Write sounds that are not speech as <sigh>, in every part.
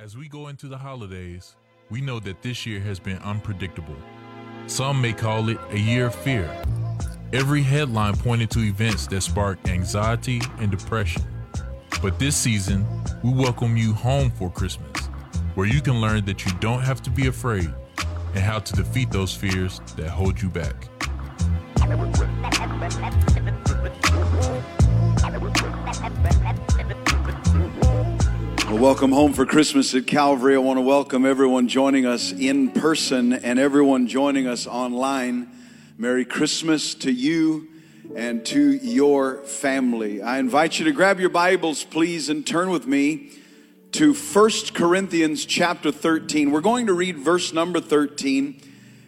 As we go into the holidays, we know that this year has been unpredictable. Some may call it a year of fear. Every headline pointed to events that spark anxiety and depression. But this season, we welcome you home for Christmas, where you can learn that you don't have to be afraid and how to defeat those fears that hold you back. Well, welcome home for Christmas at Calvary. I want to welcome everyone joining us in person and everyone joining us online. Merry Christmas to you and to your family. I invite you to grab your Bibles, please, and turn with me to 1 Corinthians chapter 13. We're going to read verse number 13.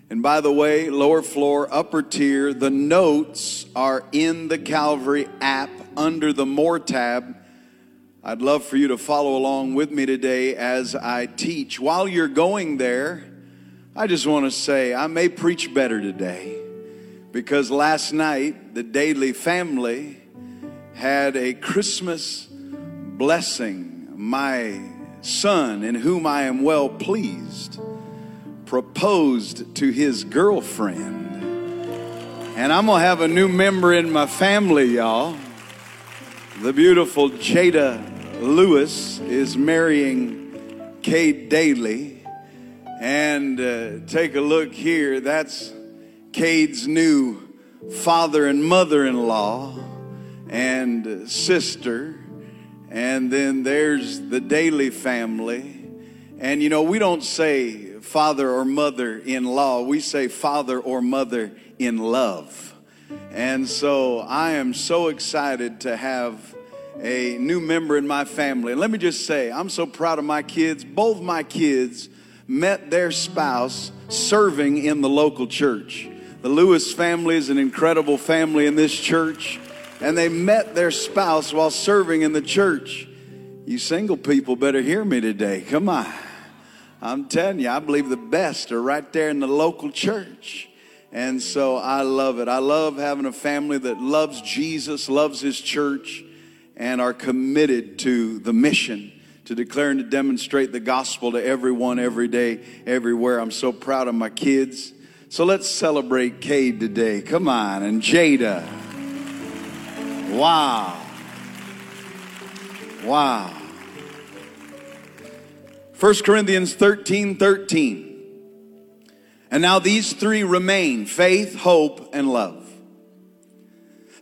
And by the way, lower floor, upper tier, the notes are in the Calvary app under the More tab. I'd love for you to follow along with me today as I teach. While you're going there, I just want to say I may preach better today because last night the Dailey family had a Christmas blessing. My son, in whom I am well pleased, proposed to his girlfriend. And I'm going to have a new member in my family, y'all. The beautiful Jada Lewis is marrying Cade Dailey. And uh, take a look here. That's Cade's new father and mother in law and sister. And then there's the Dailey family. And you know, we don't say father or mother in law, we say father or mother in love. And so I am so excited to have a new member in my family. And let me just say, I'm so proud of my kids. Both my kids met their spouse serving in the local church. The Lewis family is an incredible family in this church, and they met their spouse while serving in the church. You single people better hear me today. Come on. I'm telling you, I believe the best are right there in the local church. And so I love it. I love having a family that loves Jesus, loves his church, and are committed to the mission to declare and to demonstrate the gospel to everyone, every day, everywhere. I'm so proud of my kids. So let's celebrate Cade today. Come on. And Jada. Wow. Wow. 1 Corinthians 13 13. And now these three remain faith, hope, and love.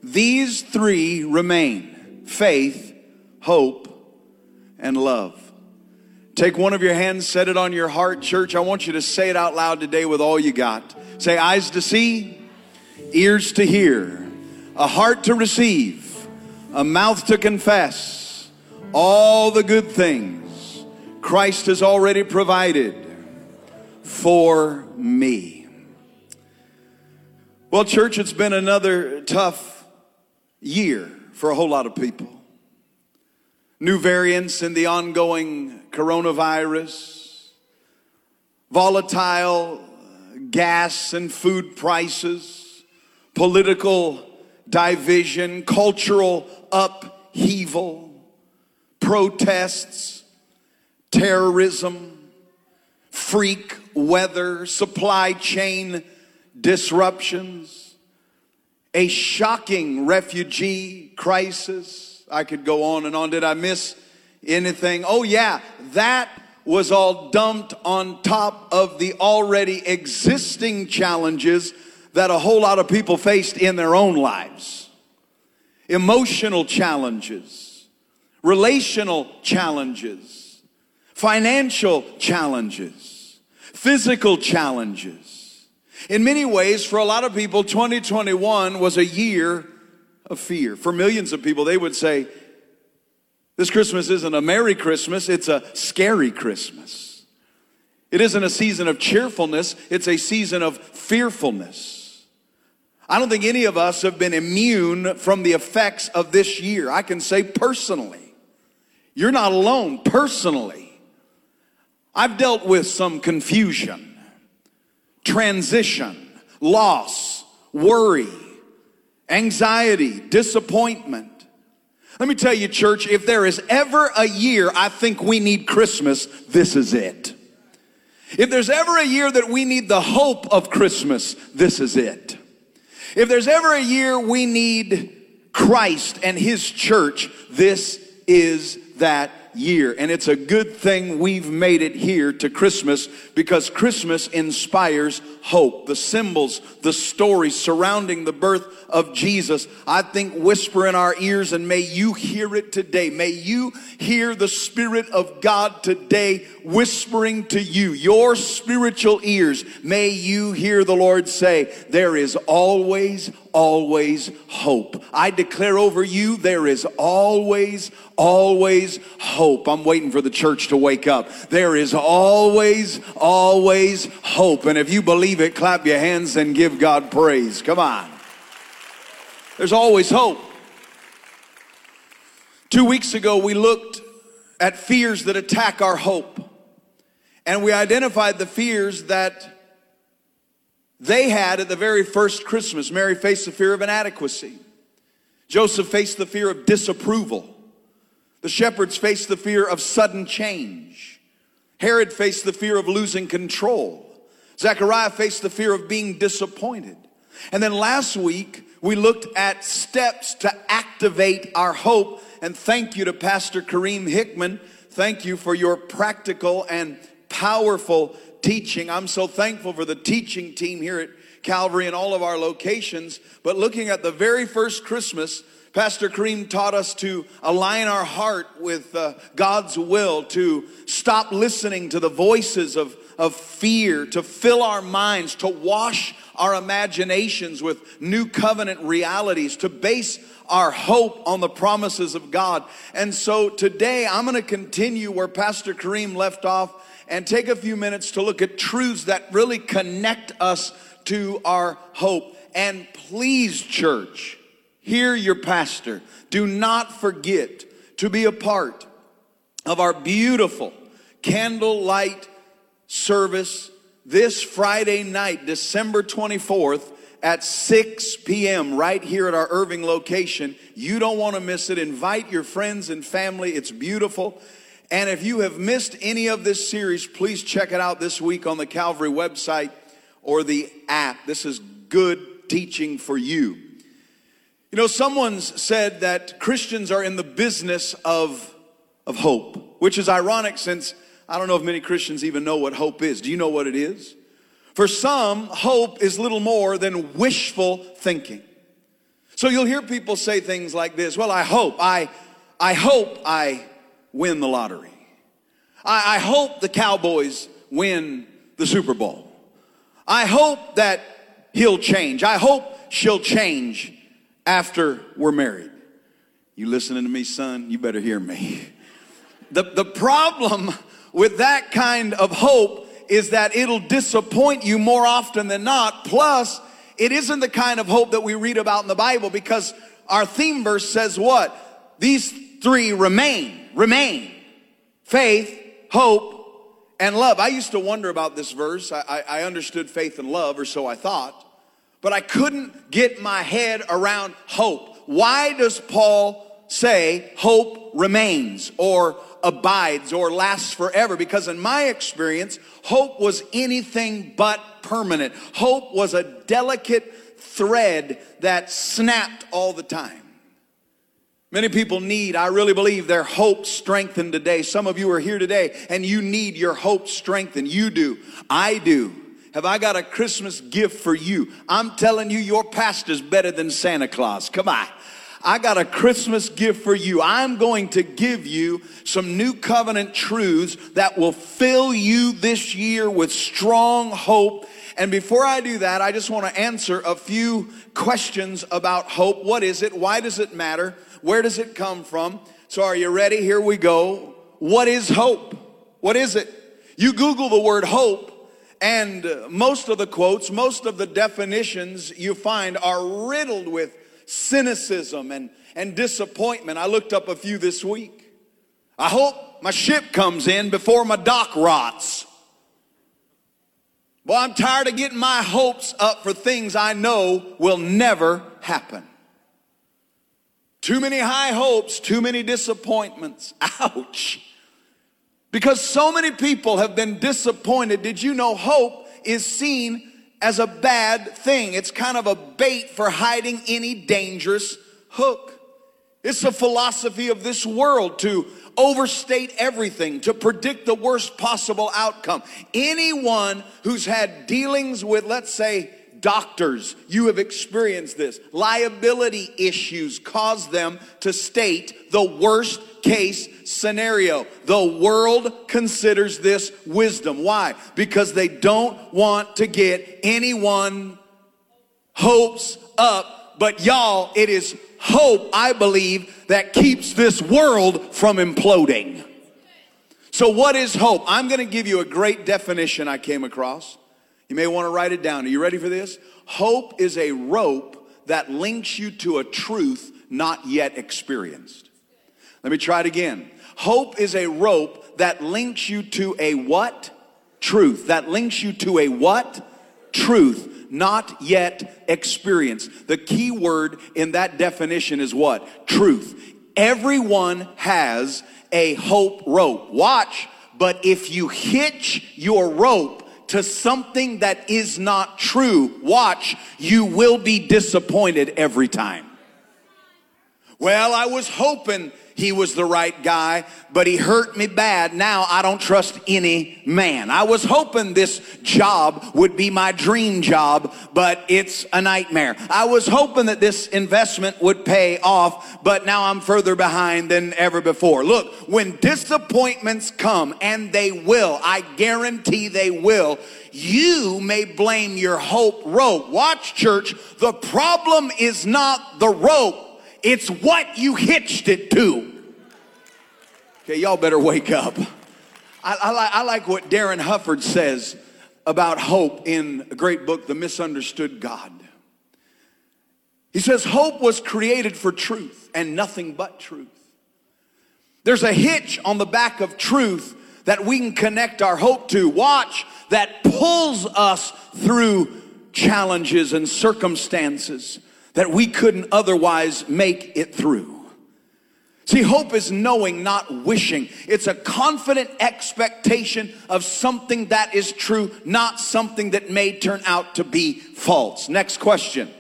These three remain faith, hope, and love. Take one of your hands, set it on your heart, church. I want you to say it out loud today with all you got. Say, eyes to see, ears to hear, a heart to receive, a mouth to confess all the good things Christ has already provided for me. Well, church, it's been another tough year for a whole lot of people. New variants in the ongoing coronavirus, volatile gas and food prices, political division, cultural upheaval, protests, terrorism, freak weather, supply chain disruptions, a shocking refugee crisis. I could go on and on. Did I miss anything? Oh, yeah, that was all dumped on top of the already existing challenges that a whole lot of people faced in their own lives emotional challenges, relational challenges, financial challenges, physical challenges. In many ways, for a lot of people, 2021 was a year of fear. For millions of people, they would say, this Christmas isn't a Merry Christmas, it's a scary Christmas. It isn't a season of cheerfulness, it's a season of fearfulness. I don't think any of us have been immune from the effects of this year. I can say personally, you're not alone personally. I've dealt with some confusion, transition, loss, worry, anxiety, disappointment. Let me tell you, church, if there is ever a year I think we need Christmas, this is it. If there's ever a year that we need the hope of Christmas, this is it. If there's ever a year we need Christ and His church, this is that year. And it's a good thing we've made it here to Christmas because Christmas inspires hope. The symbols, the stories surrounding the birth of Jesus, I think whisper in our ears and may you hear it today. May you hear the Spirit of God today whispering to you, your spiritual ears. May you hear the Lord say, there is always, always hope. I declare over you, there is always, always hope. I'm waiting for the church to wake up. There is always, always hope. And if you believe it, clap your hands and give God praise. Come on. There's always hope. Two weeks ago, we looked at fears that attack our hope. And we identified the fears that they had at the very first Christmas. Mary faced the fear of inadequacy. Joseph faced the fear of disapproval. The shepherds faced the fear of sudden change. Herod faced the fear of losing control. Zechariah faced the fear of being disappointed. And then last week, we looked at steps to activate our hope. And thank you to Pastor Kareem Hickman. Thank you for your practical and powerful teaching. I'm so thankful for the teaching team here at Calvary and all of our locations. But looking at the very first Christmas, Pastor Kareem taught us to align our heart with uh, God's will, to stop listening to the voices of, of fear, to fill our minds, to wash our imaginations with new covenant realities, to base our hope on the promises of God. And so today I'm going to continue where Pastor Kareem left off and take a few minutes to look at truths that really connect us to our hope. And please, church, hear your pastor. Do not forget to be a part of our beautiful candlelight service this Friday night, December 24th at 6 p.m. right here at our Irving location. You don't want to miss it. Invite your friends and family. It's beautiful. And if you have missed any of this series, please check it out this week on the Calvary website or the app. This is good teaching for you. You know, someone's said that Christians are in the business of, of hope, which is ironic since I don't know if many Christians even know what hope is. Do you know what it is? For some, hope is little more than wishful thinking. So you'll hear people say things like this Well, I hope, I, I hope I win the lottery. I, I hope the Cowboys win the Super Bowl. I hope that he'll change. I hope she'll change after we're married. You listening to me, son? You better hear me. The, the problem with that kind of hope is that it'll disappoint you more often than not. Plus, it isn't the kind of hope that we read about in the Bible because our theme verse says what? These three remain, remain. Faith, hope, and love. I used to wonder about this verse. I, I, understood faith and love, or so I thought, but I couldn't get my head around hope. Why does Paul say hope remains or abides or lasts forever? Because in my experience, hope was anything but permanent. Hope was a delicate thread that snapped all the time. Many people need, I really believe, their hope strengthened today. Some of you are here today and you need your hope strengthened. You do. I do. Have I got a Christmas gift for you? I'm telling you, your pastor's better than Santa Claus. Come on. I got a Christmas gift for you. I'm going to give you some new covenant truths that will fill you this year with strong hope. And before I do that, I just want to answer a few questions about hope. What is it? Why does it matter? Where does it come from? So, are you ready? Here we go. What is hope? What is it? You Google the word hope, and most of the quotes, most of the definitions you find are riddled with cynicism and, and disappointment. I looked up a few this week. I hope my ship comes in before my dock rots. Well, I'm tired of getting my hopes up for things I know will never happen. Too many high hopes, too many disappointments. <laughs> Ouch. Because so many people have been disappointed. Did you know hope is seen as a bad thing? It's kind of a bait for hiding any dangerous hook. It's a philosophy of this world to overstate everything, to predict the worst possible outcome. Anyone who's had dealings with, let's say, doctors, you have experienced this. Liability issues cause them to state the worst case scenario. The world considers this wisdom. Why? Because they don't want to get anyone hopes up. But y'all, it is hope, I believe, that keeps this world from imploding. So, what is hope? I'm going to give you a great definition I came across. You may want to write it down. Are you ready for this? Hope is a rope that links you to a truth not yet experienced. Let me try it again. Hope is a rope that links you to a what? Truth. That links you to a what? Truth not yet experienced. The key word in that definition is what? Truth. Everyone has a hope rope. Watch, but if you hitch your rope to something that is not true, watch, you will be disappointed every time. Well, I was hoping he was the right guy, but he hurt me bad. Now I don't trust any man. I was hoping this job would be my dream job, but it's a nightmare. I was hoping that this investment would pay off, but now I'm further behind than ever before. Look, when disappointments come, and they will, I guarantee they will, you may blame your hope rope. Watch, church, the problem is not the rope it's what you hitched it to. Okay, y'all better wake up. I, I, like, I like what Darin Hufford says about hope in a great book, The Misunderstood God. He says, Hope was created for truth and nothing but truth. There's a hitch on the back of truth that we can connect our hope to. Watch, that pulls us through challenges and circumstances that we couldn't otherwise make it through. See, hope is knowing, not wishing. It's a confident expectation of something that is true, not something that may turn out to be false. Next question.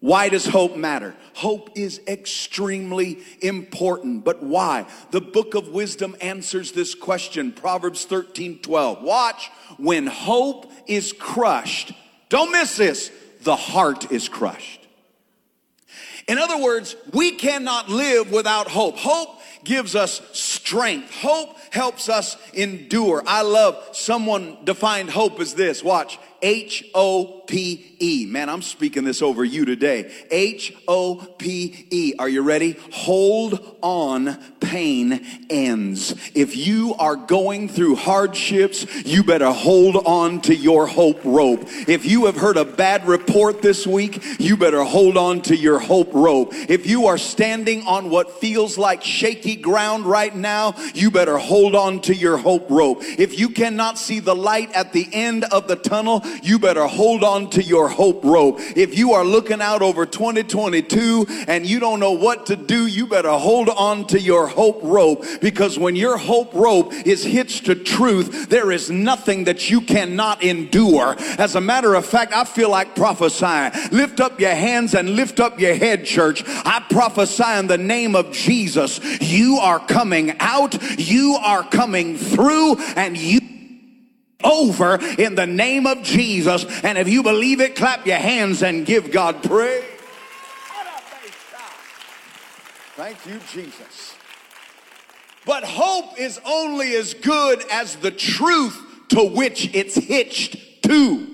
Why does hope matter? Hope is extremely important, but why? The book of wisdom answers this question. Proverbs 13 12. Watch, when hope is crushed, don't miss this, the heart is crushed. In other words, we cannot live without hope. Hope gives us strength. Hope helps us endure. I love someone defined hope as this. Watch. H O P E. Man, I'm speaking this over you today. H O P E. Are you ready? Hold on, pain ends. If you are going through hardships, you better hold on to your hope rope. If you have heard a bad report this week, you better hold on to your hope rope. If you are standing on what feels like shaky ground right now, you better hold on to your hope rope. If you cannot see the light at the end of the tunnel, you better hold on to your hope rope. If you are looking out over 2022 and you don't know what to do, you better hold on to your hope rope because when your hope rope is hitched to truth, there is nothing that you cannot endure. As a matter of fact, I feel like prophesying. Lift up your hands and lift up your head, church. I prophesy in the name of Jesus. You are coming out, you are coming through, and you over in the name of Jesus. And if you believe it, clap your hands and give God praise. Thank you, Jesus. But hope is only as good as the truth to which it's hitched to.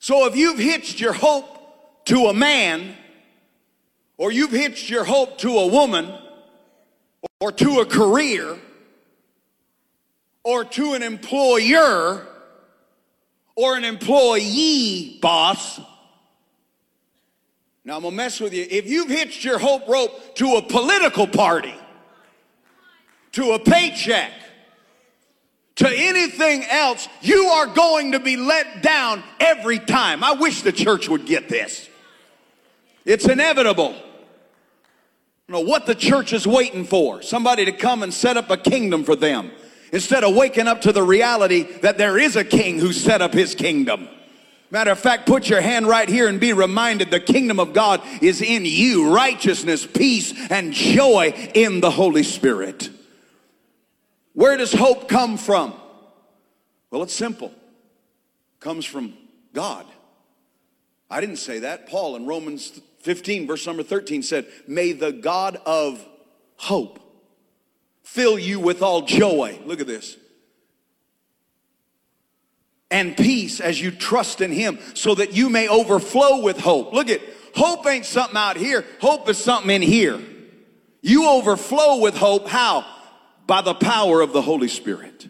So if you've hitched your hope to a man, or you've hitched your hope to a woman, or to a career, or to an employer or an employee boss. Now I'm gonna mess with you. If you've hitched your hope rope to a political party, to a paycheck, to anything else, you are going to be let down every time. I wish the church would get this. It's inevitable. Know what the church is waiting for. Somebody to come and set up a kingdom for them. Instead of waking up to the reality that there is a king who set up his kingdom. Matter of fact, put your hand right here and be reminded the kingdom of God is in you righteousness, peace, and joy in the Holy Spirit. Where does hope come from? Well, it's simple. It comes from God. I didn't say that. Paul in Romans 15, verse number 13 said, May the God of hope fill you with all joy. Look at this. And peace as you trust in him, so that you may overflow with hope. Look at hope ain't something out here, hope is something in here. You overflow with hope. How? By the power of the Holy Spirit.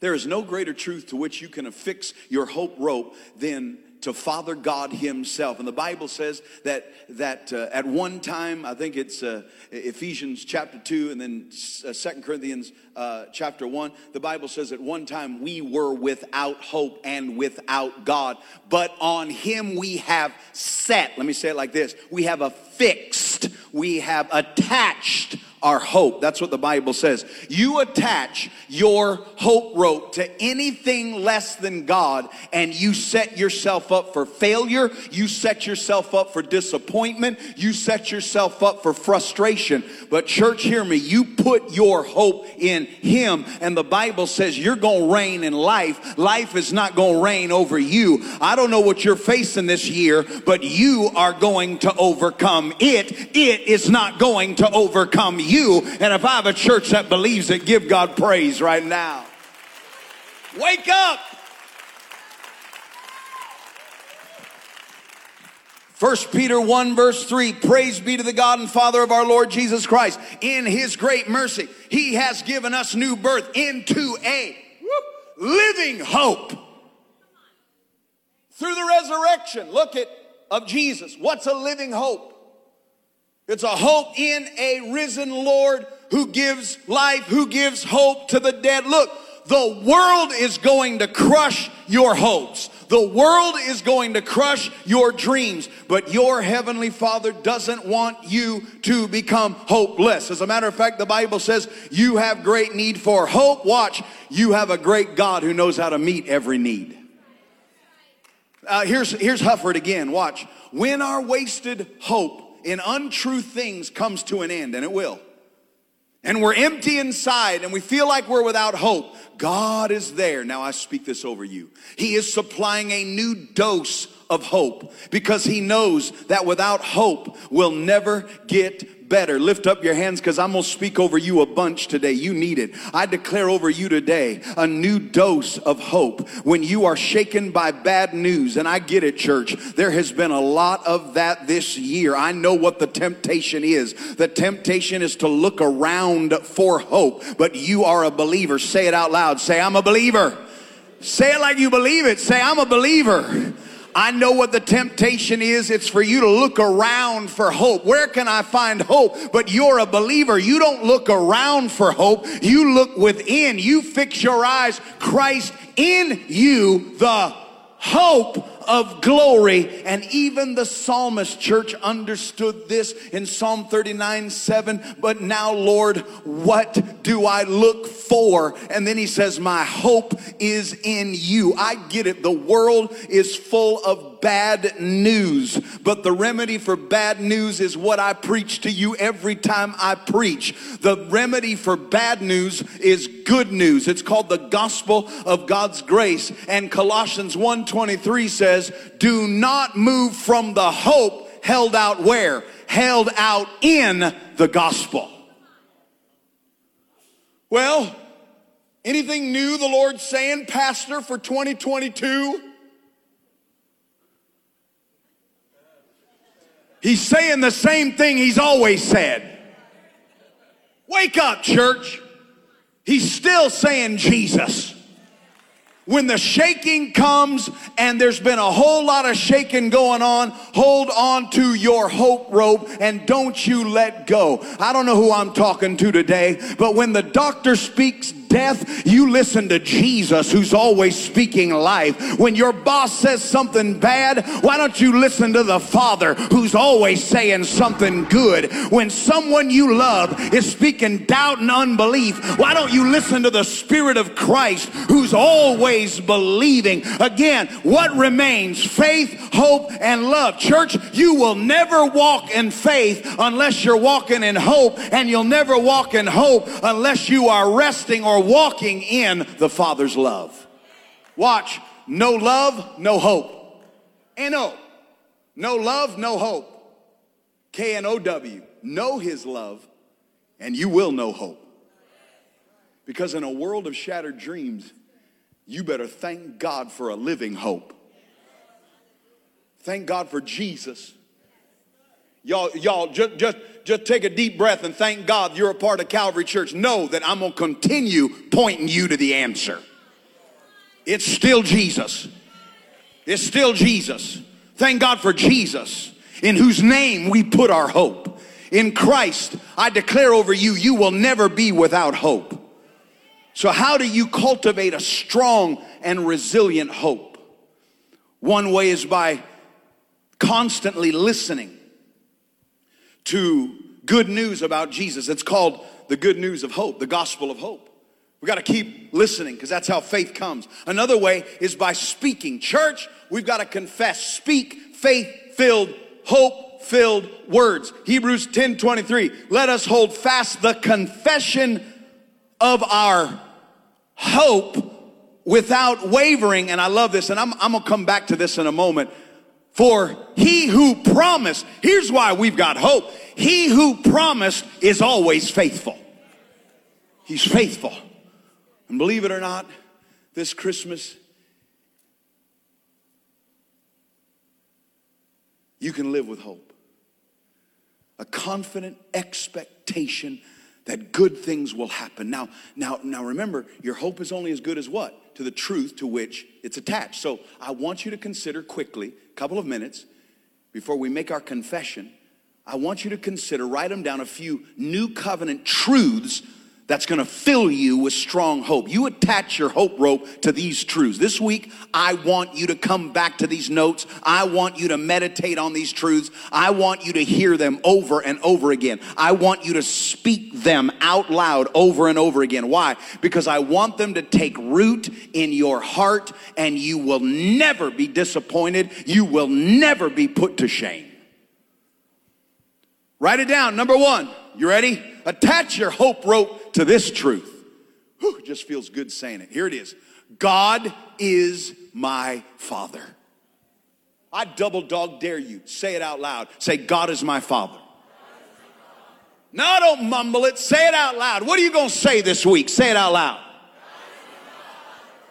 There is no greater truth to which you can affix your hope rope than to Father God Himself. And the Bible says that that uh, at one time, I think it's uh, Ephesians chapter two, and then uh, Second Corinthians uh, chapter one. The Bible says at one time we were without hope and without God, but on Him we have set. Let me say it like this: We have affixed, we have attached our hope. That's what the Bible says. You attach your hope rope to anything less than God, and you set yourself up for failure. You set yourself up for disappointment. You set yourself up for frustration. But, church, hear me. You put your hope in Him, and the Bible says you're going to reign in life. Life is not going to reign over you. I don't know what you're facing this year, but you are going to overcome it. It is not going to overcome you you. And if I have a church that believes it, give God praise right now. Wake up. First Peter 1 verse 3, praise be to the God and Father of our Lord Jesus Christ. In his great mercy, he has given us new birth into a living hope. Through the resurrection, look at, of Jesus. What's a living hope? It's a hope in a risen Lord who gives life, who gives hope to the dead. Look, the world is going to crush your hopes. The world is going to crush your dreams, but your heavenly Father doesn't want you to become hopeless. As a matter of fact, the Bible says you have great need for hope. Watch, you have a great God who knows how to meet every need. Uh, here's, here's Hufford again. Watch. When our wasted hope in untrue things comes to an end, and it will. And we're empty inside and we feel like we're without hope. God is there. Now I speak this over you. He is supplying a new dose of hope because he knows that without hope we'll never get better. Lift up your hands because I'm going to speak over you a bunch today. You need it. I declare over you today a new dose of hope when you are shaken by bad news. And I get it, church. There has been a lot of that this year. I know what the temptation is. The temptation is to look around for hope, but you are a believer. Say it out loud. Say, I'm a believer. Say it like you believe it. Say, I'm a believer. I know what the temptation is. It's for you to look around for hope. Where can I find hope? But you're a believer. You don't look around for hope. You look within. You fix your eyes. Christ in you, the hope of glory. And even the psalmist church understood this in Psalm 39 7. But now, Lord, what do I look for? And then he says, My hope is in you. I get it. The world is full of bad news. But the remedy for bad news is what I preach to you every time I preach. The remedy for bad news is good news. It's called the gospel of God's grace. And Colossians 1:23 says, "Do not move from the hope held out where? Held out in the gospel." Well, anything new the Lord's saying, Pastor, for 2022? He's saying the same thing he's always said. Wake up, church. He's still saying Jesus. When the shaking comes and there's been a whole lot of shaking going on, hold on to your hope rope and don't you let go. I don't know who I'm talking to today, but when the doctor speaks death, you listen to Jesus who's always speaking life. When your boss says something bad, why don't you listen to the Father who's always saying something good? When someone you love is speaking doubt and unbelief, why don't you listen to the Spirit of Christ who's always believing? Again, what remains? Faith, hope, and love. Church, you will never walk in faith unless you're walking in hope, and you'll never walk in hope unless you are resting or walking in the Father's love. Watch. No love, no hope. N-O. No love, no hope. K-N-O-W. Know his love, and you will know hope. Because in a world of shattered dreams, you better thank God for a living hope. Thank God for Jesus. Y'all, y'all just, just, just take a deep breath and thank God you're a part of Calvary Church. Know that I'm going to continue pointing you to the answer. It's still Jesus. It's still Jesus. Thank God for Jesus, in whose name we put our hope. In Christ, I declare over you, you will never be without hope. So, how do you cultivate a strong and resilient hope? One way is by constantly listening to good news about Jesus. It's called the good news of hope, the gospel of hope. We got to keep listening because that's how faith comes. Another way is by speaking. Church, we've got to confess, speak faith filled, hope filled words. Hebrews 10 23. Let us hold fast the confession of our hope without wavering. And I love this, and I'm, I'm gonna come back to this in a moment. For he who promised, here's why we've got hope. He who promised is always faithful. He's faithful. And believe it or not, this Christmas, you can live with hope. A confident expectation that good things will happen. Now, now, now remember, your hope is only as good as what? To the truth to which it's attached. So I want you to consider quickly, a couple of minutes, before we make our confession, I want you to consider, write them down a few new covenant truths that's going to fill you with strong hope. You attach your hope rope to these truths. This week, I want you to come back to these notes. I want you to meditate on these truths. I want you to hear them over and over again. I want you to speak them out loud over and over again. Why? Because I want them to take root in your heart and you will never be disappointed. You will never be put to shame. Write it down. Number one, you ready? Attach your hope rope to this truth. Whew, just feels good saying it. Here it is God is my Father. I double dog dare you. Say it out loud. Say, God is my Father. No, don't mumble it. Say it out loud. What are you going to say this week? Say it out loud.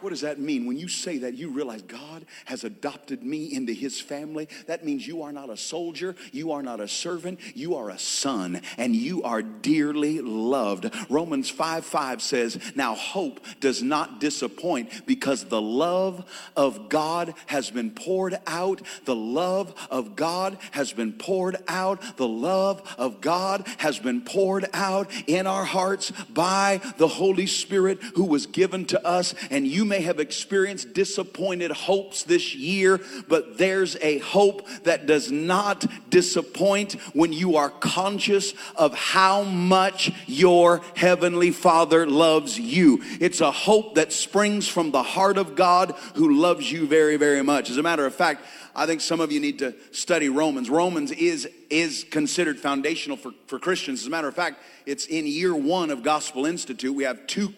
What does that mean? When you say that, you realize God has adopted me into his family. That means you are not a soldier, you are not a servant, you are a son, and you are dearly loved. Romans 5 5 says, Now hope does not disappoint because the love of God has been poured out. The love of God has been poured out. The love of God has been poured out in our hearts by the Holy Spirit who was given to us. And you may may have experienced disappointed hopes this year, but there's a hope that does not disappoint when you are conscious of how much your heavenly Father loves you. It's a hope that springs from the heart of God who loves you very, very much. As a matter of fact, I think some of you need to study Romans. Romans is, is considered foundational for, for Christians. As a matter of fact, it's in year one of Gospel Institute. We have two,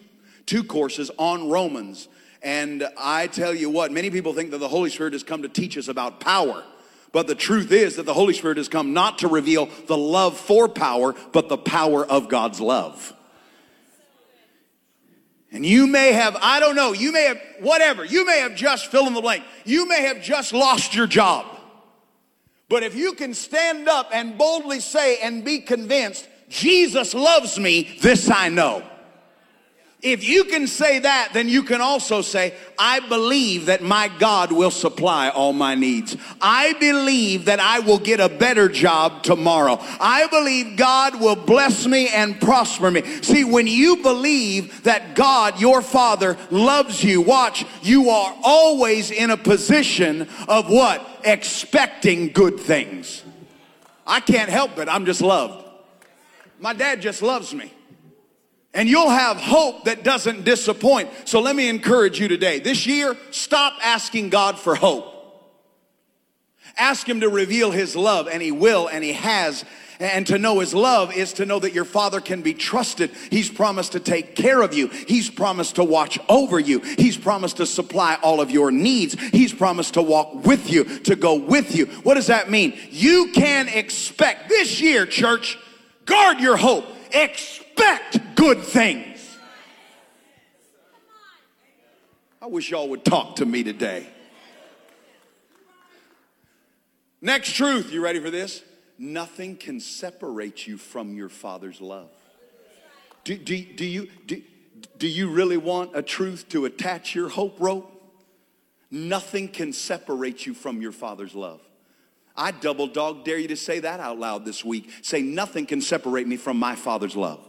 two courses on Romans. And I tell you what, many people think that the Holy Spirit has come to teach us about power. But the truth is that the Holy Spirit has come not to reveal the love for power, but the power of God's love. And you may have, I don't know, you may have, whatever, you may have just fill in the blank. You may have just lost your job. But if you can stand up and boldly say and be convinced, Jesus loves me, this I know If you can say that, then you can also say, I believe that my God will supply all my needs. I believe that I will get a better job tomorrow. I believe God will bless me and prosper me. See, when you believe that God, your Father, loves you, watch, you are always in a position of what? Expecting good things. I can't help it. I'm just loved. My dad just loves me. And you'll have hope that doesn't disappoint. So let me encourage you today. This year, stop asking God for hope. Ask Him to reveal His love, and He will, and He has. And to know His love is to know that your Father can be trusted. He's promised to take care of you. He's promised to watch over you. He's promised to supply all of your needs. He's promised to walk with you, to go with you. What does that mean? You can expect this year, church, guard your hope. Expect good things. I wish y'all would talk to me today. Next truth, you ready for this? Nothing can separate you from your Father's love. Do, do, do, you, do, do you really want a truth to attach your hope rope? Nothing can separate you from your Father's love. I double dog dare you to say that out loud this week. Say, nothing can separate me from my Father's love.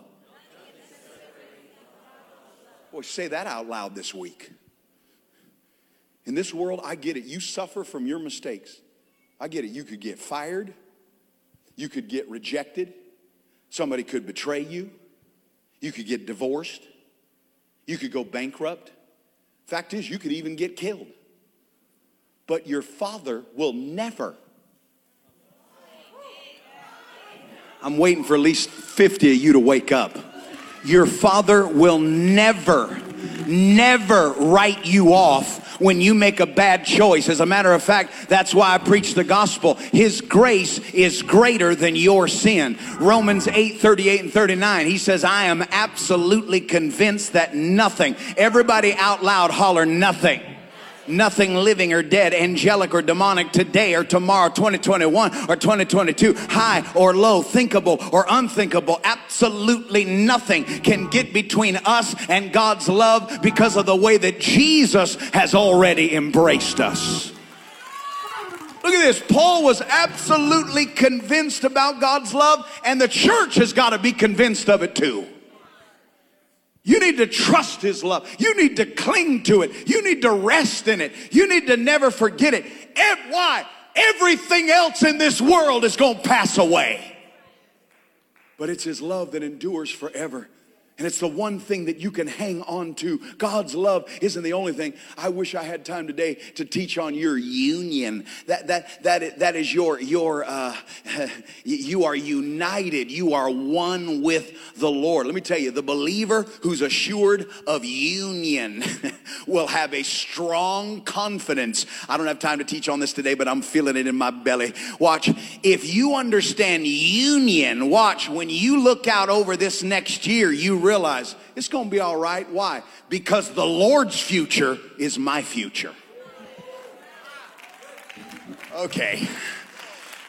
Boy, say that out loud this week. In this world, I get it. You suffer from your mistakes. I get it. You could get fired. You could get rejected. Somebody could betray you. You could get divorced. You could go bankrupt. Fact is, you could even get killed. But your father will never. I'm waiting for at least 50 of you to wake up. Your father will never, never write you off when you make a bad choice. As a matter of fact, that's why I preach the gospel. His grace is greater than your sin. Romans 8 38 and 39, he says, I am absolutely convinced that nothing, everybody out loud holler, nothing nothing living or dead, angelic or demonic today or tomorrow, 2021 or 2022, high or low, thinkable or unthinkable, absolutely nothing can get between us and God's love because of the way that Jesus has already embraced us. Look at this. Paul was absolutely convinced about God's love, and the church has got to be convinced of it too. You need to trust His love. You need to cling to it. You need to rest in it. You need to never forget it. And why? Everything else in this world is going to pass away. But it's His love that endures forever. And it's the one thing that you can hang on to. God's love isn't the only thing. I wish I had time today to teach on your union. That that that that is your your uh, <laughs> you are united. You are one with the Lord. Let me tell you, the believer who's assured of union <laughs> will have a strong confidence. I don't have time to teach on this today, but I'm feeling it in my belly. Watch, if you understand union, watch when you look out over this next year, you realize it's going to be all right. Why? Because the Lord's future is my future. Okay.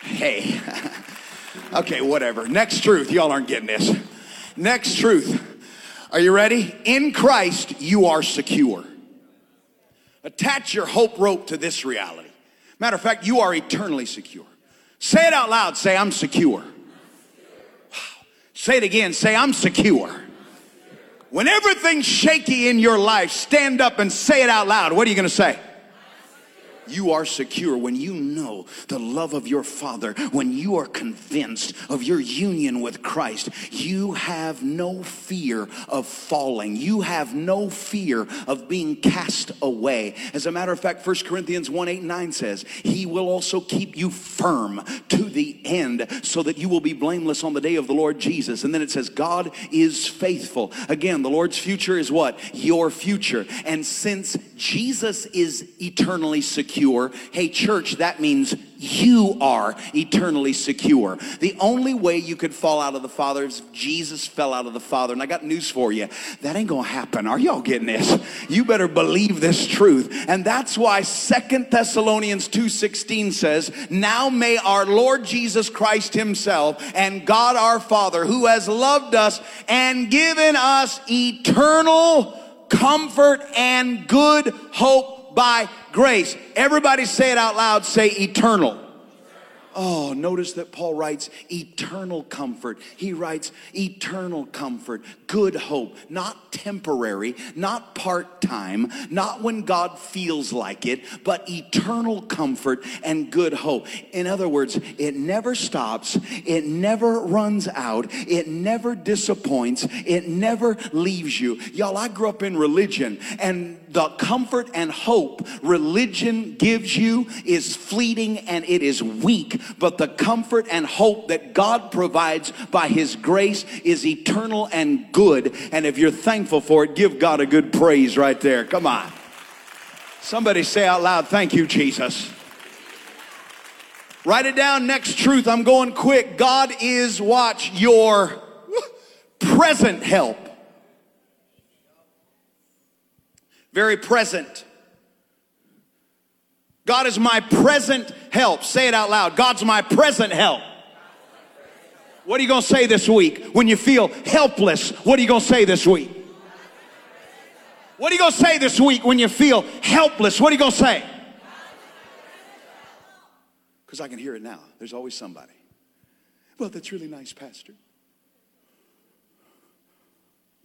Hey. <laughs> okay, whatever. Next truth. Y'all aren't getting this. Next truth. Are you ready? In Christ, you are secure. Attach your hope rope to this reality. Matter of fact, you are eternally secure. Say it out loud. Say, I'm secure. Say it again. Say, I'm secure. When everything's shaky in your life, stand up and say it out loud. What are you going to say? You are secure, when you know the love of your Father, when you are convinced of your union with Christ, you have no fear of falling. You have no fear of being cast away. As a matter of fact, 1 Corinthians 1 8 9 says, He will also keep you firm to the end so that you will be blameless on the day of the Lord Jesus. And then it says, God is faithful. Again, the Lord's future is what? Your future. And since Jesus is eternally secure, hey, church, that means you are eternally secure. The only way you could fall out of the Father is Jesus fell out of the Father. And I got news for you. That ain't gonna happen. Are y'all getting this? You better believe this truth. And that's why Second Thessalonians 2:16 says, Now may our Lord Jesus Christ Himself and God our Father, who has loved us and given us eternal comfort and good hope by grace. Everybody say it out loud. Say eternal. Oh, notice that Paul writes eternal comfort. He writes eternal comfort, good hope, not temporary, not part time, not when God feels like it, but eternal comfort and good hope. In other words, it never stops, it never runs out, it never disappoints, it never leaves you. Y'all, I grew up in religion, and the comfort and hope religion gives you is fleeting and it is weak, but the comfort and hope that God provides by His grace is eternal and good. And if you're thankful for it, give God a good praise right there. Come on. Somebody say out loud, Thank you, Jesus. Write it down. Next truth. I'm going quick. God is, watch, your present help. Very present. God is my present help. Say it out loud. God's my present help. What are you going to say this week when you feel helpless? What are you going to say this week? What are you going to say this week when you feel helpless? What are you going to say? Because I can hear it now. There's always somebody. Well, that's really nice, Pastor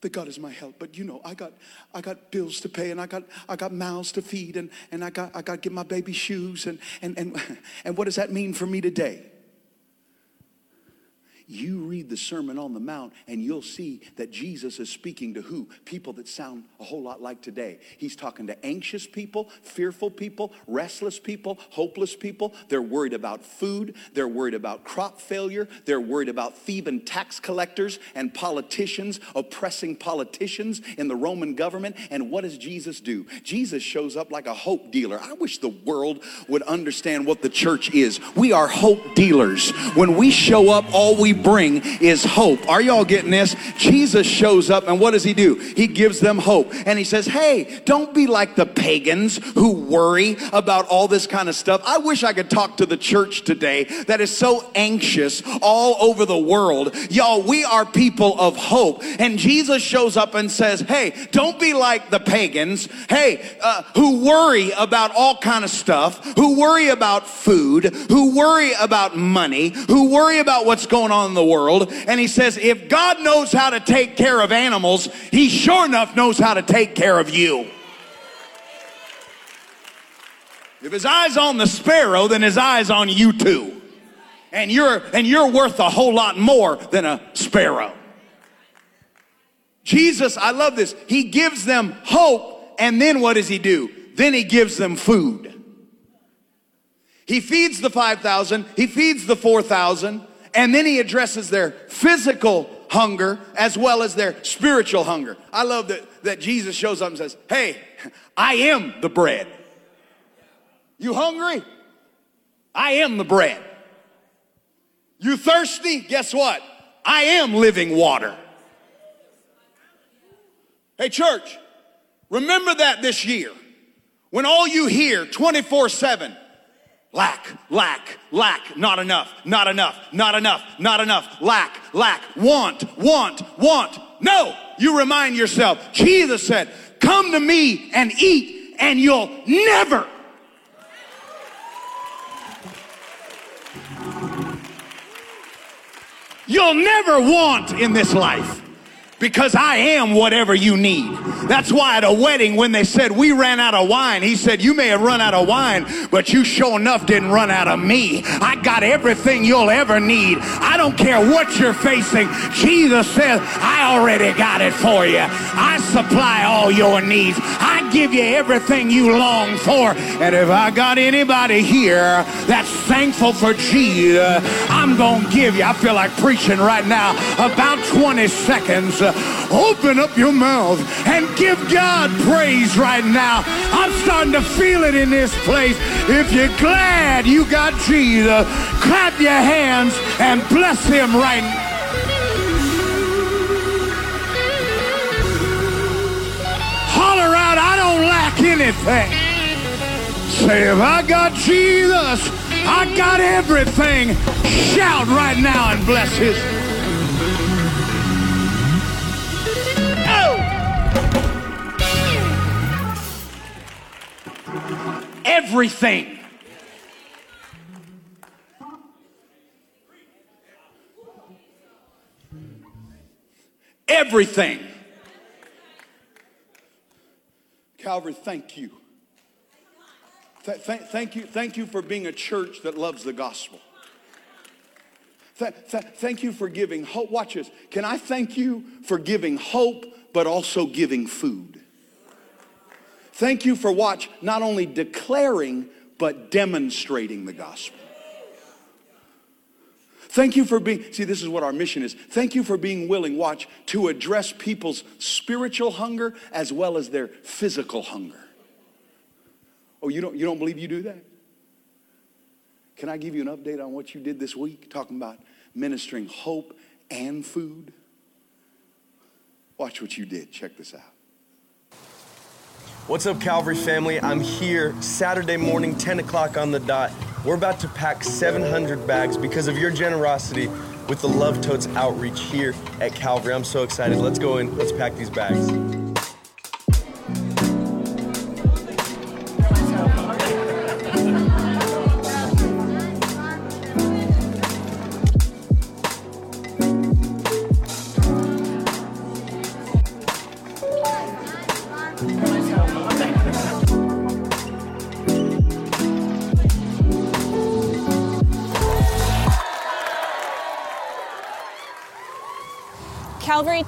that God is my help. But you know, I got I got bills to pay and I got I got mouths to feed and, and I got I got to get my baby shoes and and and <laughs> and what does that mean for me today? You read the Sermon on the Mount and you'll see that Jesus is speaking to who? People that sound a whole lot like today. He's talking to anxious people, fearful people, restless people, hopeless people. They're worried about food. They're worried about crop failure. They're worried about thieving tax collectors and politicians, oppressing politicians in the Roman government. And what does Jesus do? Jesus shows up like a hope dealer. I wish the world would understand what the church is. We are hope dealers. When we show up, all we bring is hope. Are y'all getting this? Jesus shows up and what does he do? He gives them hope. And he says, Hey, don't be like the pagans who worry about all this kind of stuff. I wish I could talk to the church today that is so anxious all over the world. Y'all, we are people of hope. And Jesus shows up and says, Hey, don't be like the pagans. Hey, uh, who worry about all kind of stuff, who worry about food, who worry about money, who worry about what's going on in the world. And he says, if God knows how to take care of animals, he sure enough knows how to take care of you. If his eye's on the sparrow, then his eye's on you too. And you're, and you're worth a whole lot more than a sparrow. Jesus, I love this. He gives them hope, and then what does he do? Then he gives them food. He feeds the 5,000, he feeds the 4,000, and then he addresses their physical hunger as well as their spiritual hunger. I love that, that Jesus shows up and says, Hey, I am the bread. You hungry? I am the bread. You thirsty? Guess what? I am living water. Hey, church, remember that this year when all you hear 24 7 Lack, lack, lack, not enough, not enough, not enough, not enough, lack, lack, want, want, want. No, you remind yourself, Jesus said, Come to me and eat, and you'll never. You'll never want in this life because I am whatever you need. That's why at a wedding, when they said we ran out of wine, he said, You may have run out of wine, but you sure enough didn't run out of me. I got everything you'll ever need. I don't care what you're facing. Jesus says, I already got it for you. I supply all your needs. I give you everything you long for. And if I got anybody here that's thankful for Jesus, I'm going to give you, I feel like preaching right now, about 20 seconds Uh, open up your mouth and give God praise right now. I'm starting to feel it in this place. If you're glad you got Jesus, clap your hands and bless him right now. Holler out, I don't lack anything. Say, if I got Jesus, I got everything. Shout right now and bless his. Everything. Everything. Calvary, thank you. Th- th- thank you. Thank you for being a church that loves the gospel. Th- th- thank you for giving hope. Watch this. Can I thank you for giving hope, but also giving food? Thank you for watch, not only declaring, but demonstrating the gospel. Thank you for being, see, this is what our mission is. Thank you for being willing, watch, to address people's spiritual hunger as well as their physical hunger. Oh, you don't, you don't believe you do that? Can I give you an update on what you did this week? Talking about ministering hope and food. Watch what you did. Check this out. What's up, Calvary family? I'm here Saturday morning, 10 o'clock on the dot. We're about to pack 700 bags because of your generosity with the Love Totes outreach here at Calvary. I'm so excited. Let's go in, let's pack these bags.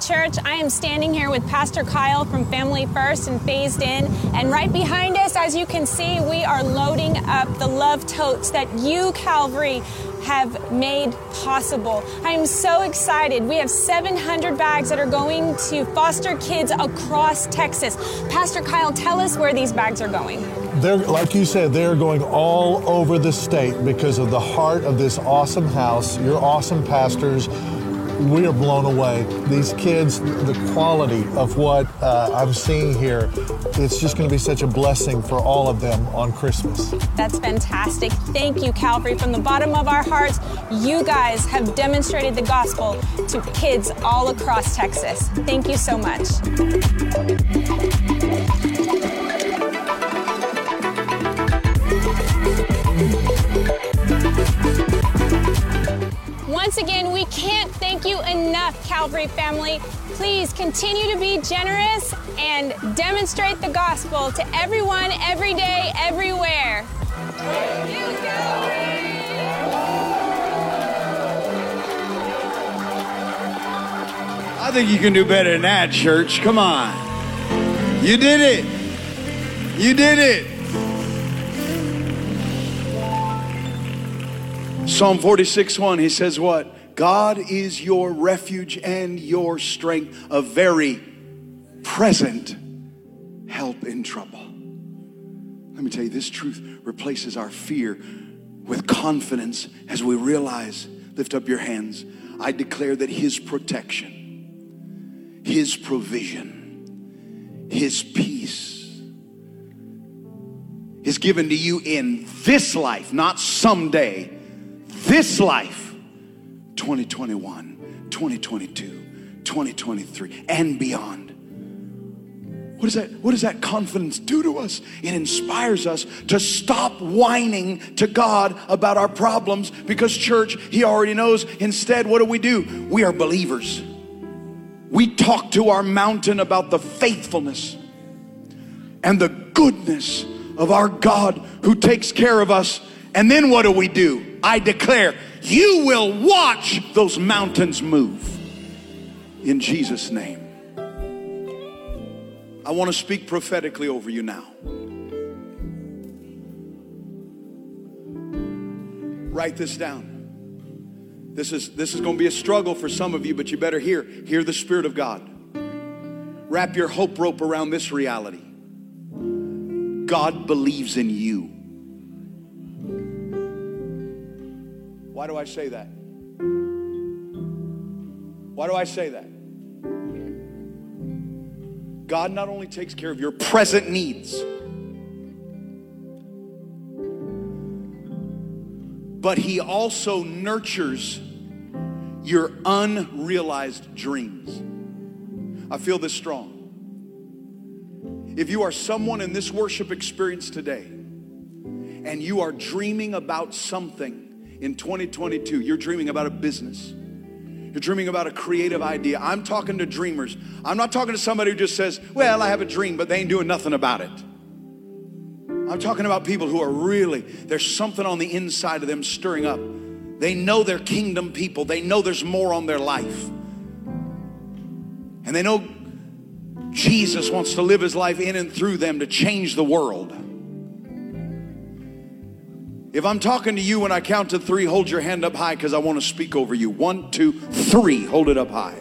Church. I am standing here with Pastor Kyle from Family First and Phased In. And right behind us, as you can see, we are loading up the love totes that you, Calvary, have made possible. I am so excited. We have 700 bags that are going to foster kids across Texas. Pastor Kyle, tell us where these bags are going. They're, like you said, they're going all over the state because of the heart of this awesome house, your awesome pastors, we are blown away. These kids, the quality of what uh, I'm seeing here, it's just going to be such a blessing for all of them on Christmas. That's fantastic. Thank you, Calvary. From the bottom of our hearts, you guys have demonstrated the gospel to kids all across Texas. Thank you so much. Once again, we can't thank you enough, Calvary family. Please continue to be generous and demonstrate the gospel to everyone, every day, everywhere. Thank you, Calvary. I think you can do better than that, church. Come on. You did it. You did it. Psalm 46 1, he says, What? God is your refuge and your strength, a very present help in trouble. Let me tell you, this truth replaces our fear with confidence as we realize, lift up your hands. I declare that His protection, His provision, His peace is given to you in this life, not someday this life 2021, 2022, 2023, and beyond. What does, that, what does that confidence do to us? It inspires us to stop whining to God about our problems because, church, He already knows. Instead, what do we do? We are believers. We talk to our mountain about the faithfulness and the goodness of our God who takes care of us. And then what do we do? I declare, you will watch those mountains move in Jesus' name. I want to speak prophetically over you now. Write this down. This is, this is going to be a struggle for some of you, but you better hear. Hear the Spirit of God. Wrap your hope rope around this reality God believes in you. Why do I say that? Why do I say that? God not only takes care of your present needs, but He also nurtures your unrealized dreams. I feel this strong. If you are someone in this worship experience today and you are dreaming about something in 2022, you're dreaming about a business. You're dreaming about a creative idea. I'm talking to dreamers. I'm not talking to somebody who just says, Well, I have a dream, but they ain't doing nothing about it. I'm talking about people who are really, there's something on the inside of them stirring up. They know they're kingdom people, they know there's more on their life. And they know Jesus wants to live his life in and through them to change the world. If I'm talking to you when I count to three, hold your hand up high because I want to speak over you. One, two, three. Hold it up high.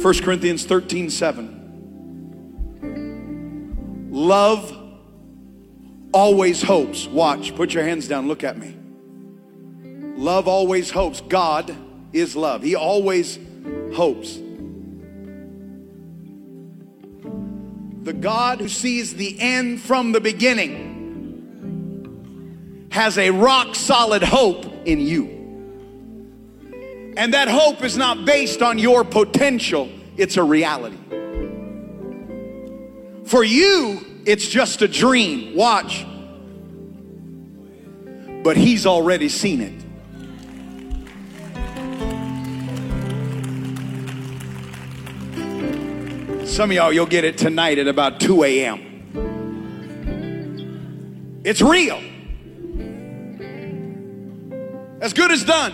1 Corinthians 13 7. Love always hopes. Watch, put your hands down, look at me. Love always hopes. God is love, He always hopes. The God who sees the end from the beginning has a rock solid hope in you. And that hope is not based on your potential, it's a reality. For you, it's just a dream. Watch. But he's already seen it. Some of y'all, you'll get it tonight at about 2 a.m. It's real. As good as done.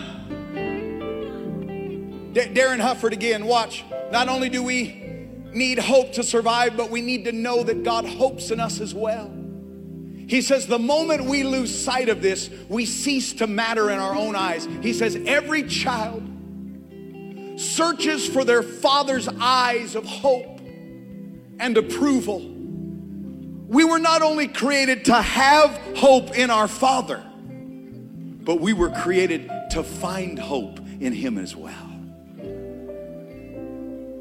D- Darin Hufford again, watch. Not only do we need hope to survive, but we need to know that God hopes in us as well. He says, the moment we lose sight of this, we cease to matter in our own eyes. He says, every child searches for their father's eyes of hope and approval. We were not only created to have hope in our Father, but we were created to find hope in Him as well.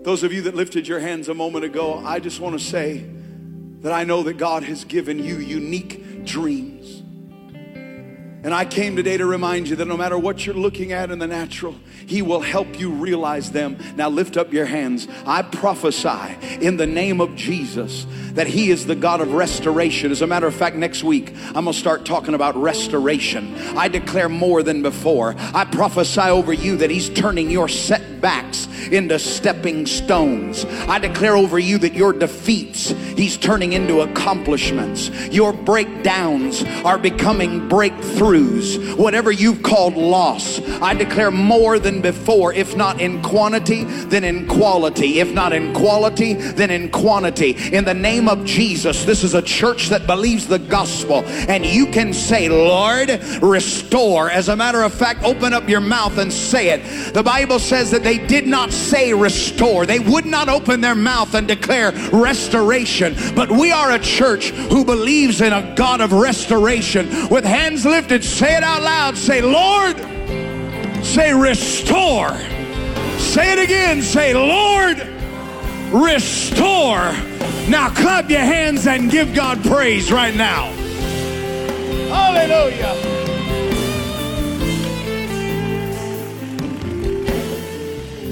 Those of you that lifted your hands a moment ago, I just want to say that I know that God has given you unique dreams. And I came today to remind you that no matter what you're looking at in the natural, He will help you realize them. Now lift up your hands. I prophesy in the name of Jesus that He is the God of restoration. As a matter of fact, next week I'm going to start talking about restoration. I declare more than before. I prophesy over you that He's turning your setbacks into stepping stones. I declare over you that your defeats He's turning into accomplishments. Your breakdowns are becoming breakthroughs. Whatever you've called loss, I declare more than before, if not in quantity, then in quality. If not in quality, then in quantity. In the name of Jesus, this is a church that believes the gospel, and you can say, Lord, restore. As a matter of fact, open up your mouth and say it. The Bible says that they did not say restore, they would not open their mouth and declare restoration. But we are a church who believes in a God of restoration. With hands lifted, say it out loud. Say, Lord, say restore. Say it again. Say, Lord, restore. Now clap your hands and give God praise right now. Hallelujah.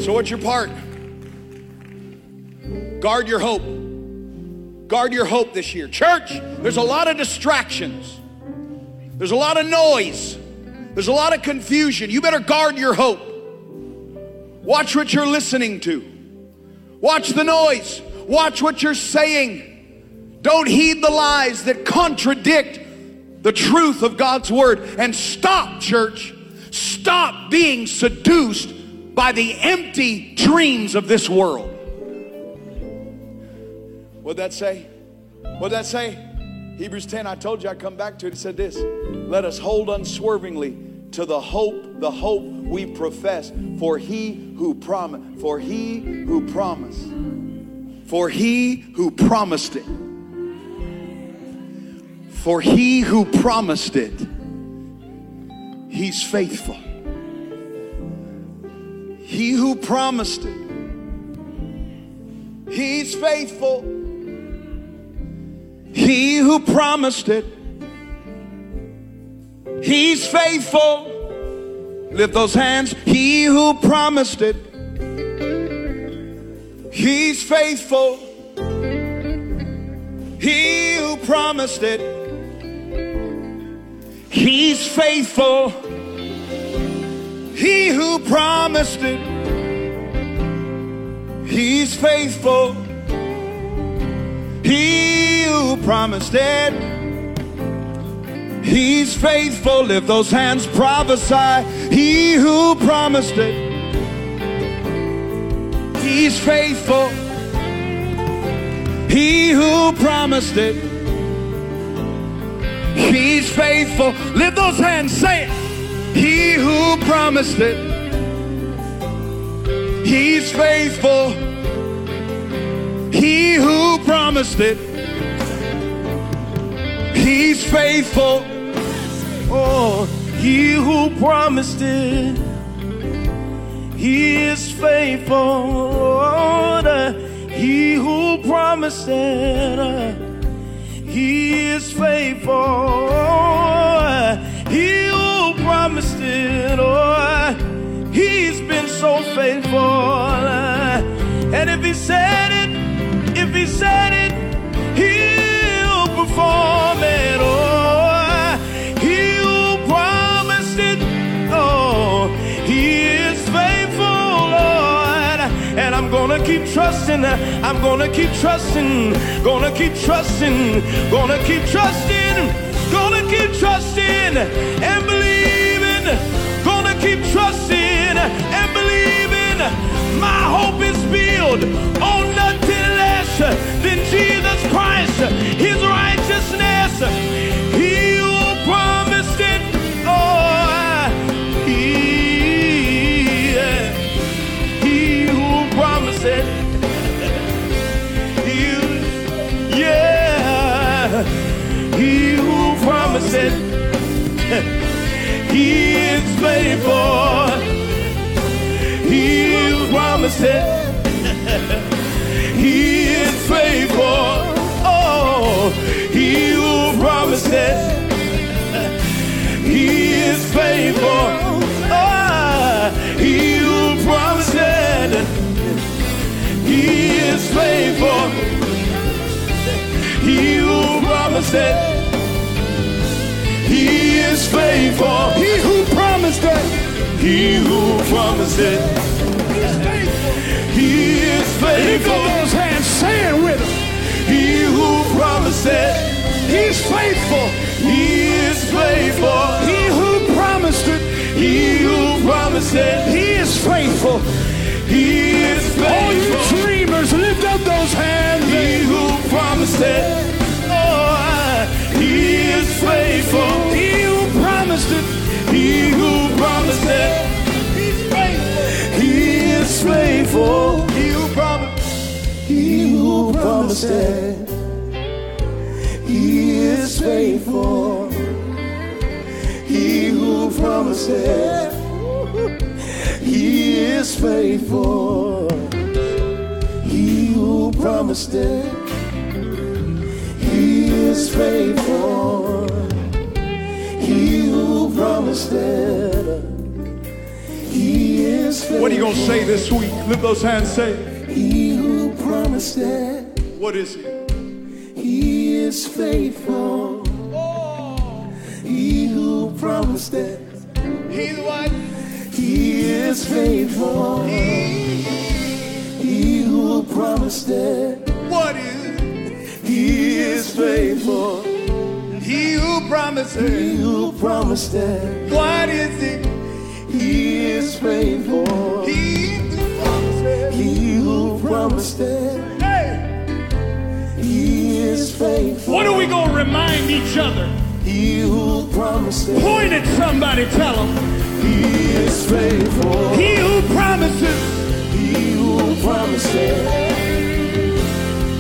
So, what's your part? Guard your hope. Guard your hope this year. Church, there's a lot of distractions, there's a lot of noise, there's a lot of confusion. You better guard your hope. Watch what you're listening to, watch the noise, watch what you're saying. Don't heed the lies that contradict the truth of God's word. And stop, church. Stop being seduced by the empty dreams of this world. What'd that say? What'd that say? Hebrews 10, I told you I'd come back to it. It said this Let us hold unswervingly to the hope, the hope we profess. For he who promised. For he who promised. For he who promised it. For he who promised it. He's faithful. He who promised it. He's faithful. He who promised it. He's faithful. Lift those hands. He who promised it. He's faithful. He who promised it. He's faithful. He who promised it. He's faithful. He who promised it. He's faithful. Lift those hands, prophesy. He who promised it. He's faithful. He who promised it. He's faithful. Lift those hands, say it. He who promised it. He's faithful. He who promised it. He's faithful. Oh, he who promised it, he is faithful. Lord, uh, he who promised it, uh, he is faithful. He who promised it, oh, he's been so faithful. And if he said it, if he said it, perform it. Oh, he who promised it, oh, he is faithful, Lord. And I'm gonna keep trusting, I'm gonna keep trusting, gonna keep trusting, gonna keep trusting, gonna keep trusting and believing, gonna keep trusting and believing. My hope is built on nothing less than Jesus Christ, His righteousness. He who promised it, oh, He, He who promised it, He, yeah, He who promised it, He is faithful. He promised it. he faithful. Oh, he who promised it. He is faithful. Oh, he who promised it. He is faithful. He who promised it. He is faithful. He who promised it. He who promised it. He is faithful. Lift up those hands, say it with him. He who promised it. He's faithful. He is faithful. He who promised it. He who promised it. He is faithful. He is faithful. All you dreamers, lift up those hands. He who promised it. Oh, he is faithful. He who promised it. He who promised it. He's faithful. He is faithful. He who promised. He promised it. He is faithful. He who promised it. He is faithful. He who promised it. He is faithful. He who promised it. He is faithful. What are you going to say this week? Lift those hands, say. He who promised it. What is he? He is faithful. Oh. He who promised it. He's what? He is faithful. He who promised it. What is it? He is faithful. he who promised it. He who promised it. What is it? He is faithful. He who promised it. He who promised it. Is faithful. What are we going to remind each other He who promises. Point at somebody, tell him. He is faithful. He who promises. He who promises.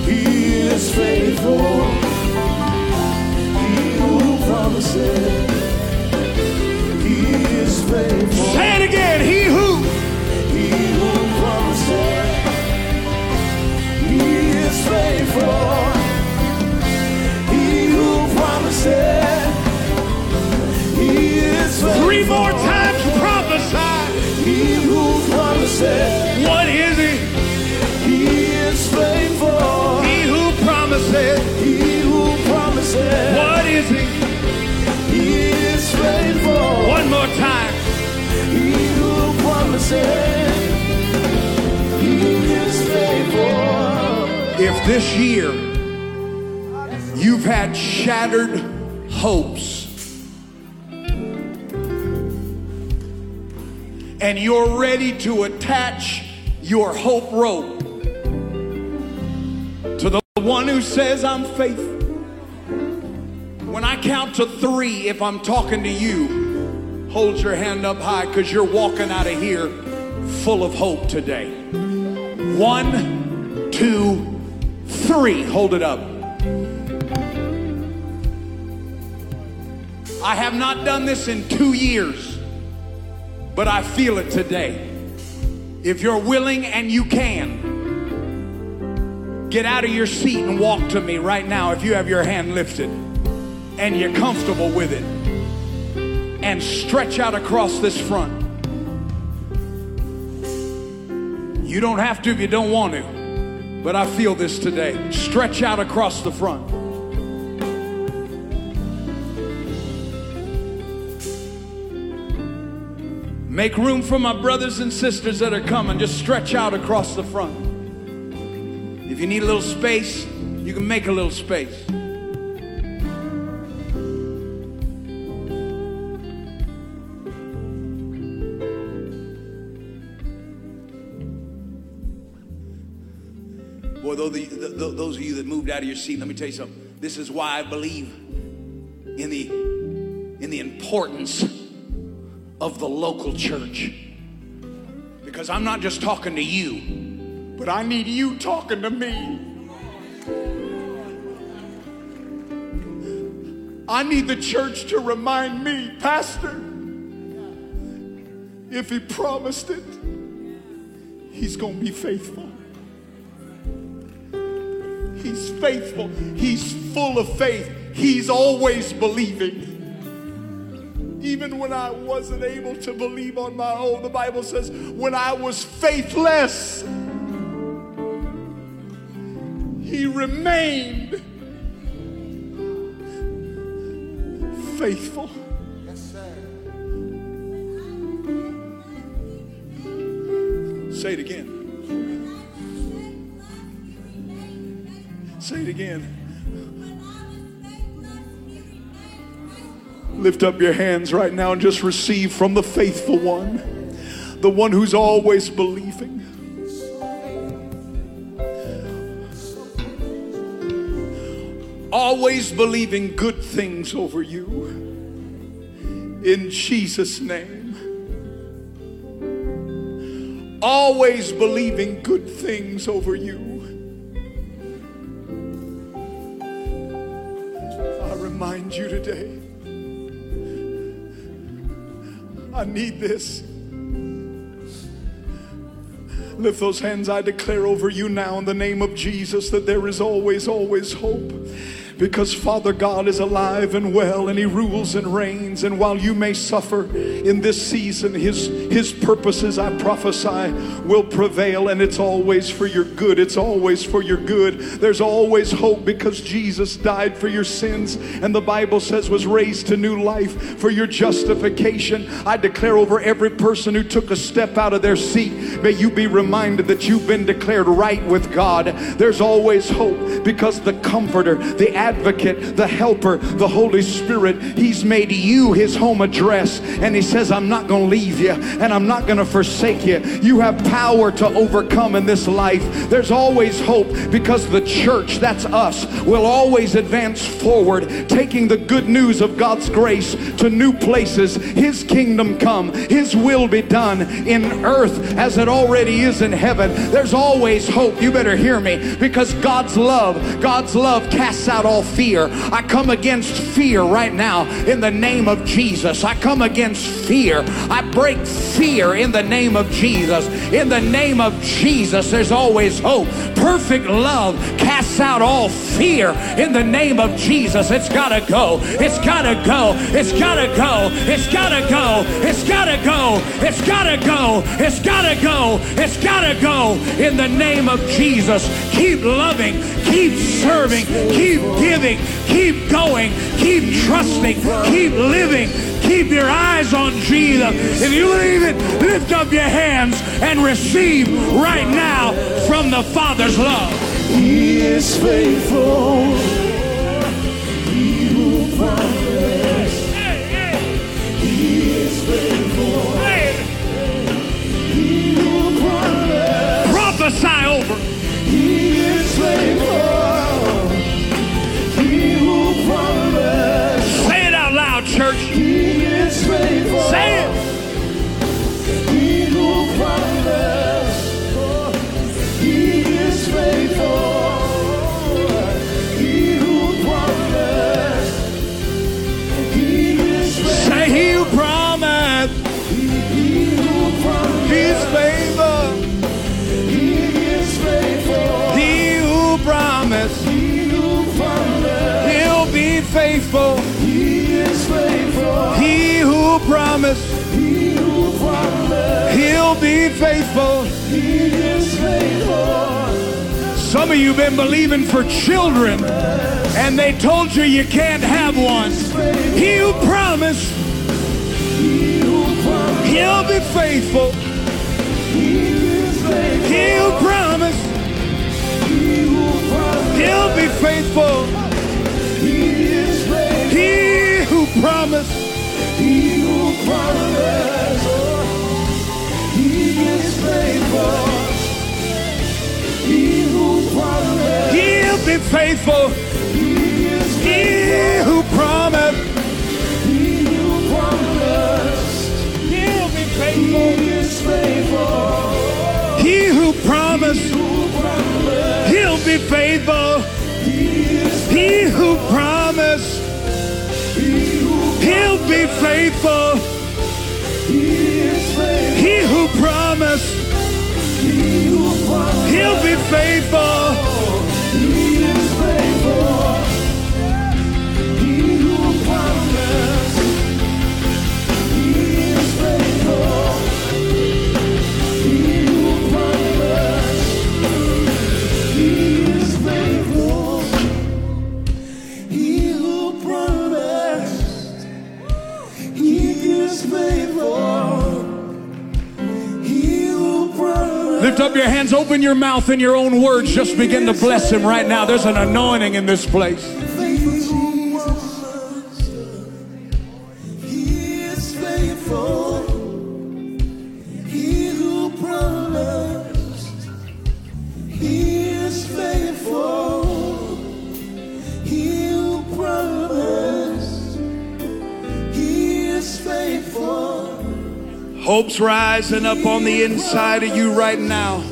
He is faithful. He who promises. He is faithful. Say it again. He who. He who promises. He is faithful. Three more times prophesy. He who promises. What is he? He is faithful. He who promises. He who promises. What is he? He is faithful. One more time. He who promises. He is faithful. If this year you've had shattered hopes and you're ready to attach your hope rope to the one who says, I'm faithful. When I count to three, if I'm talking to you, hold your hand up high because you're walking out of here full of hope today. One, two, three. Hold it up. I have not done this in two years, but I feel it today. If you're willing and you can, get out of your seat and walk to me right now if you have your hand lifted and you're comfortable with it. And stretch out across this front. You don't have to if you don't want to, but I feel this today. Stretch out across the front. Make room for my brothers and sisters that are coming. Just stretch out across the front. If you need a little space, you can make a little space. Boy, those, of you- th- th- those of you that moved out of your seat, let me tell you something. This is why I believe in the, in the importance of the local church. Because I'm not just talking to you, but I need you talking to me. I need the church to remind me, Pastor, if he promised it, he's going to be faithful. He's faithful. He's full of faith. He's always believing. Even when I wasn't able to believe on my own, the Bible says, when I was faithless, He remained faithful. Say it again. Say it again. Lift up your hands right now and just receive from the faithful one, the one who's always believing. Always believing good things over you. In Jesus' name. Always believing good things over you. I remind you today. I need this. Lift those hands. I declare over you now in the name of Jesus that there is always, always hope. Because Father God is alive and well and He rules and reigns. And while you may suffer in this season, His, His purposes, I prophesy, will prevail. And it's always for your good. It's always for your good. There's always hope because Jesus died for your sins. And the Bible says was raised to new life for your justification. I declare over every person who took a step out of their seat, may you be reminded that you've been declared right with God. There's always hope because the Comforter, the advocate, the helper, the Holy Spirit. He's made you his home address. And he says, I'm not going to leave you and I'm not going to forsake you. You have power to overcome in this life. There's always hope because the church, that's us, will always advance forward, taking the good news of God's grace to new places. His kingdom come, His will be done in earth as it already is in heaven. There's always hope. You better hear me because God's love, God's love casts out all fear. I come against fear right now in the name of Jesus. I come against fear. I break fear in the name of Jesus. In the name of Jesus, there's always hope. Perfect love casts out all fear in the name of Jesus. It's got to go. It's got to go. It's got to go. It's got to go. It's got to go. It's got to go. It's got to go. It's got to go. In the name of Jesus, keep loving, keep serving, keep giving, keep going, keep trusting, keep living. Keep your eyes on Jesus. If you believe it, lift up your hands and receive right now from the Father's love. He is faithful. Promised. He who promised. He'll be faithful. He is faithful. Some of you have been believing for children and they told you you can't have one. He who promised, he'll be faithful. He who promised, he'll be faithful. He who promised, He. He faithful. He who promised. he'll be faithful. He He who He he'll be faithful. He. He who promised, Who promised. he'll be faithful. Be faithful. He faithful. He who promised. he'll be faithful. Up your hands, open your mouth in your own words. Just begin to bless him right now. There's an anointing in this place. Hope's rising up on the inside of you right now.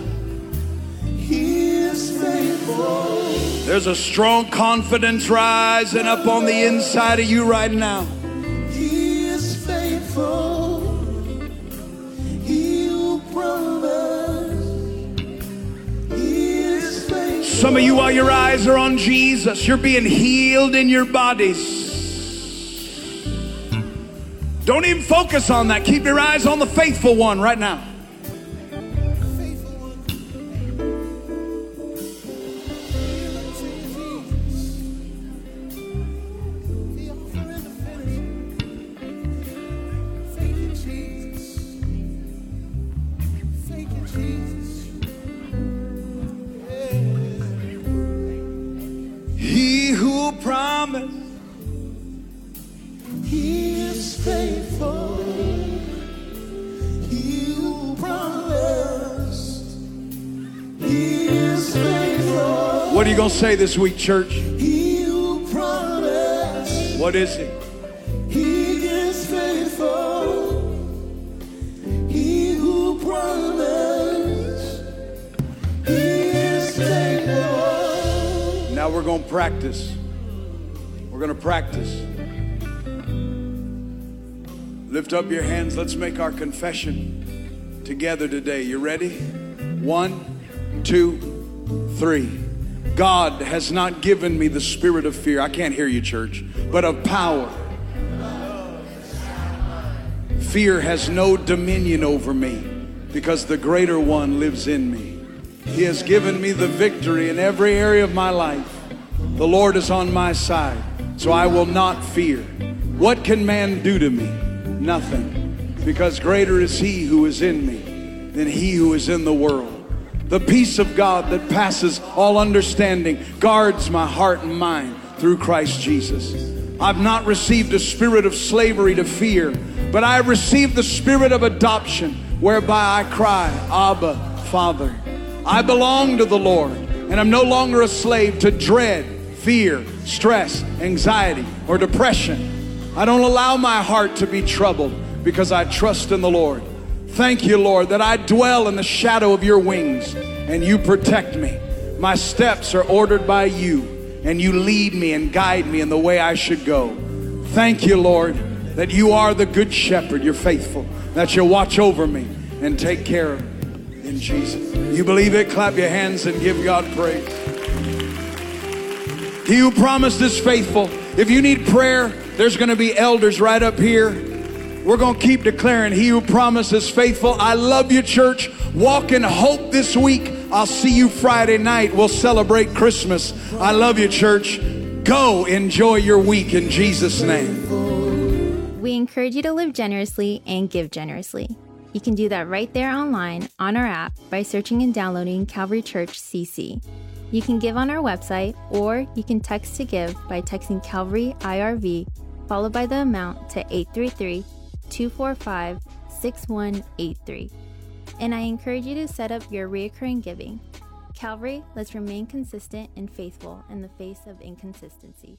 There's a strong confidence rising up on the inside of you right now. He is faithful. He who promised. He is faithful. Some of you, while your eyes are on Jesus, you're being healed in your bodies. Don't even focus on that. Keep your eyes on the faithful one right now. Say this week, church? He who promised. What is it? He is faithful. He who promised. He is faithful. Now we're going to practice. We're going to practice. Lift up your hands. Let's make our confession together today. You ready? One, two, three. God has not given me the spirit of fear. I can't hear you, church, but of power. Fear has no dominion over me because the greater one lives in me. He has given me the victory in every area of my life. The Lord is on my side, so I will not fear. What can man do to me? Nothing. Because greater is he who is in me than he who is in the world. The peace of God that passes all understanding guards my heart and mind through Christ Jesus. I've not received a spirit of slavery to fear, but I received the spirit of adoption whereby I cry, Abba, Father. I belong to the Lord, and I'm no longer a slave to dread, fear, stress, anxiety, or depression. I don't allow my heart to be troubled because I trust in the Lord. Thank you, Lord, that I dwell in the shadow of your wings and you protect me. My steps are ordered by you, and you lead me and guide me in the way I should go. Thank you, Lord, that you are the good shepherd. You're faithful, that you watch over me and take care of me. In Jesus. You believe it? Clap your hands and give God praise. He who promised is faithful. If you need prayer, there's going to be elders right up here. We're going to keep declaring, He who promises faithful. I love you, church. Walk in hope this week. I'll see you Friday night. We'll celebrate Christmas. I love you, church. Go enjoy your week in Jesus' name. We encourage you to live generously and give generously. You can do that right there online on our app by searching and downloading Calvary Church CC. You can give on our website or you can text to give by texting Calvary IRV followed by the amount to 833 245 6183. And I encourage you to set up your reoccurring giving. Calvary, let's remain consistent and faithful in the face of inconsistency.